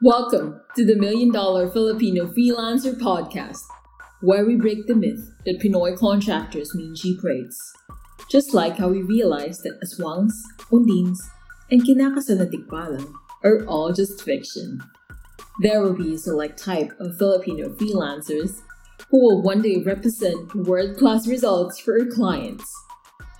Welcome to the Million Dollar Filipino Freelancer Podcast, where we break the myth that Pinoy contractors mean cheap rates. Just like how we realized that aswangs, undins, and kinakasal na tikbalang are all just fiction. There will be a select type of Filipino freelancers who will one day represent world class results for our clients.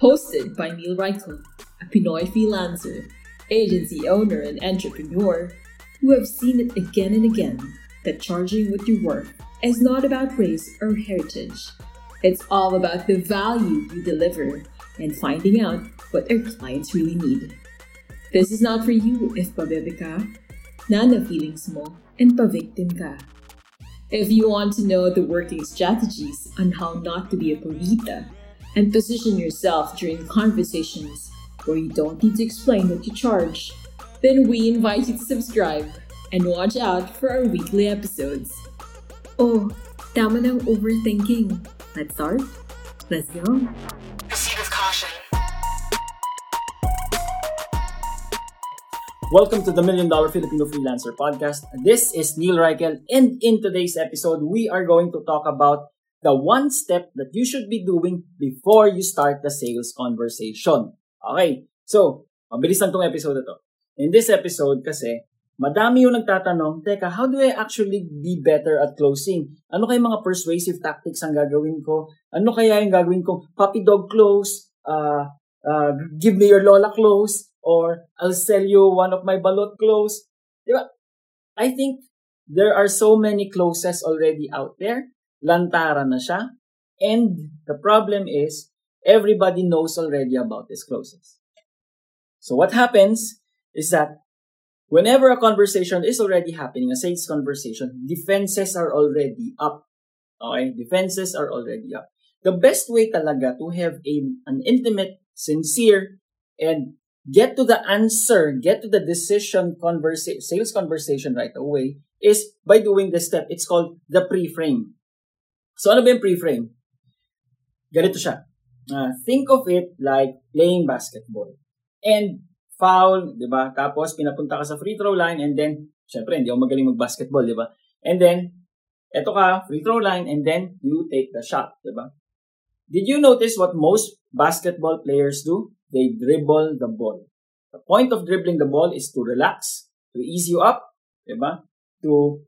Hosted by Niel Reichl, a Pinoy freelancer, agency owner, and entrepreneur who have seen it again and again that charging with your worth is not about race or heritage. It's all about the value you deliver and finding out what our clients really need. This is not for you if pabebe ka, nana feelings mo, and pa-victim ka. If you want to know the working strategies on how not to be a purita and position yourself during conversations where you don't need to explain what you charge, then we invite you to subscribe and watch out for our weekly episodes. Oh, tama ng overthinking. Let's start? Let's go. Proceed with caution. Welcome to the Million Dollar Filipino Freelancer Podcast. This is Niel Reichl, and in today's episode, we are going to talk about the one step that you should be doing before you start the sales conversation. Okay, so, mabilis lang tong episode na to. In this episode kasi, madami yung nagtatanong, Teka, how do I actually be better at closing? Ano kaya mga persuasive tactics ang gagawin ko? Ano kaya yung gagawin ko? Puppy dog close? Uh, uh, give me your lola close? Or I'll sell you one of my balot clothes. Diba? I think there are so many closes already out there. Lantara na siya. And the problem is, everybody knows already about these closes. So what happens is that whenever a conversation is already happening, a sales conversation, defenses are already up. Okay? Defenses are already up. The best way talaga to have a, an intimate, sincere, and get to the answer, get to the decision conversa- sales conversation right away is by doing this step. It's called the pre-frame. So ano ba yung pre-frame? Ganito siya. Uh, think of it like playing basketball. And foul, di ba? Tapos pinapunta ka sa free throw line and then, syempre, hindi ako magaling mag-basketball, di ba? And then, eto ka, free throw line, and then you take the shot, di ba? Did you notice what most basketball players do? They dribble the ball. The point of dribbling the ball is to relax, to ease you up, diba? To,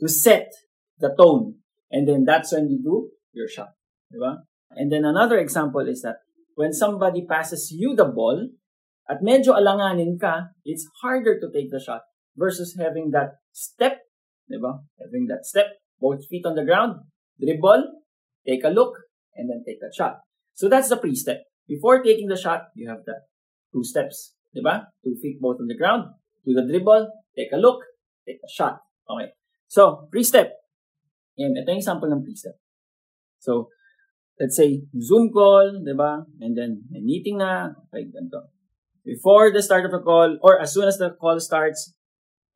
to set the tone. And then that's when you do your shot. Diba? And then another example is that when somebody passes you the ball, at medyo alanganin ka, it's harder to take the shot versus having that step, diba? Having that step, both feet on the ground, dribble, take a look, and then take a shot. So that's the pre-step. Before taking the shot, you have the two steps. Diba? Two feet both on the ground. Do the dribble. Take a look. Take a shot. Okay. So, pre-step. Yan. Ito yung sample ng pre-step. So, let's say, Zoom call, diba? And then, meeting na. Okay, ganito. Before the start of the call, or as soon as the call starts,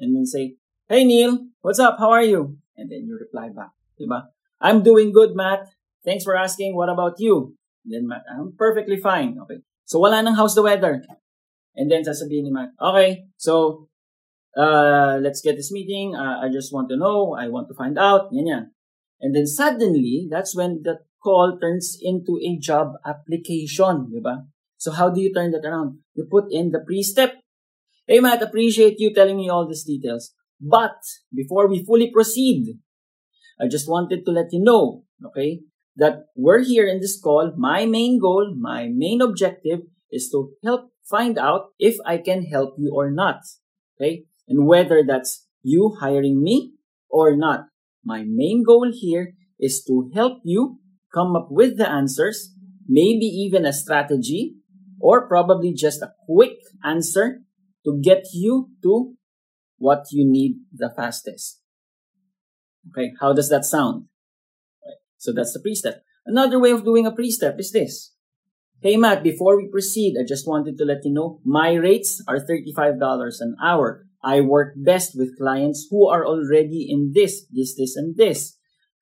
and then say, Hey Niel, what's up? How are you? And then you reply back. Diba? I'm doing good, Matt. Thanks for asking. What about you? Then Matt, I'm perfectly fine. Okay. So wala nang how's the weather? And then sasabihin ni Matt, okay, so uh, let's get this meeting. Uh, I just want to know. I want to find out. Yan yan. And then suddenly, that's when the call turns into a job application. Diba? So how do you turn that around? You put in the pre-step. Hey Matt, appreciate you telling me all these details. But before we fully proceed, I just wanted to let you know, okay, that we're here in this call. My main goal, my main objective is to help find out if I can help you or not. Okay? And whether that's you hiring me or not. My main goal here is to help you come up with the answers, maybe even a strategy, or probably just a quick answer to get you to what you need the fastest. Okay, how does that sound? So that's the pre-step. Another way of doing a pre-step is this. Hey Matt, before we proceed, I just wanted to let you know my rates are $35 an hour. I work best with clients who are already in this, this, this, and this.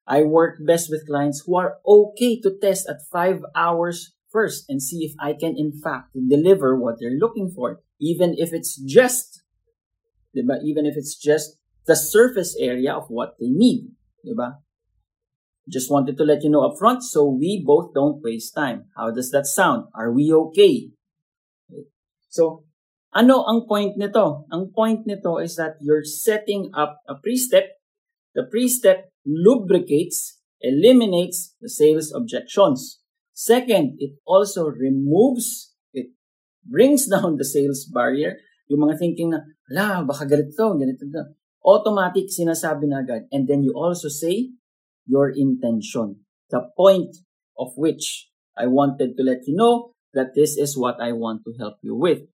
I work best with clients who are okay to test at five hours first and see if I can in fact deliver what they're looking for, even if it's just, even if it's just the surface area of what they need. Diba? Just wanted to let you know up front so we both don't waste time. How does that sound? Are we okay? So, ano ang point nito? Ang point nito is that you're setting up a pre-step. The pre-step lubricates, eliminates the sales objections. Second, it also removes, it brings down the sales barrier. Yung mga thinking na, ala, baka ganito, ganito, ganito. Automatic sinasabi na agad. And then you also say, your intention. The point of which I wanted to let you know that this is what I want to help you with,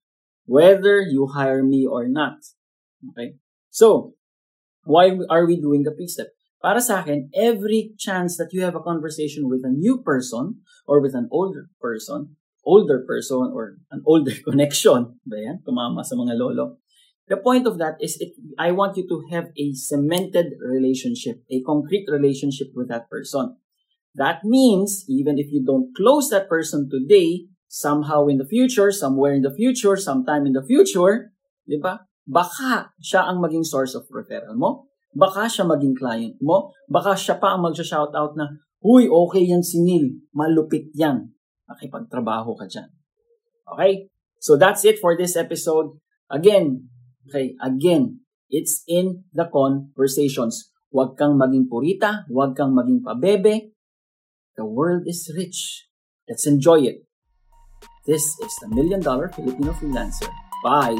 whether you hire me or not. Okay? So, why are we doing the pre-step? Para sa akin, every chance that you have a conversation with a new person or with an older person, older person or an older connection, ba yan? Tumama sa mga lolo. The point of that is it, I want you to have a cemented relationship, a concrete relationship with that person. That means even if you don't close that person today, somehow in the future, somewhere in the future, sometime in the future, di ba? Baka siya ang maging source of referral mo. Baka siya maging client mo. Baka siya pa ang mag-shoutout na, Uy, okay yan si Neil. Malupit yan. Makipagtrabaho ka dyan. Okay? So that's it for this episode. Again, Okay, again, it's in the conversations. Huwag kang maging purita, huwag kang maging pabebe. The world is rich. Let's enjoy it. This is the Million Dollar Filipino Freelancer. Bye!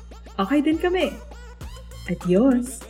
okay din kami. Adios!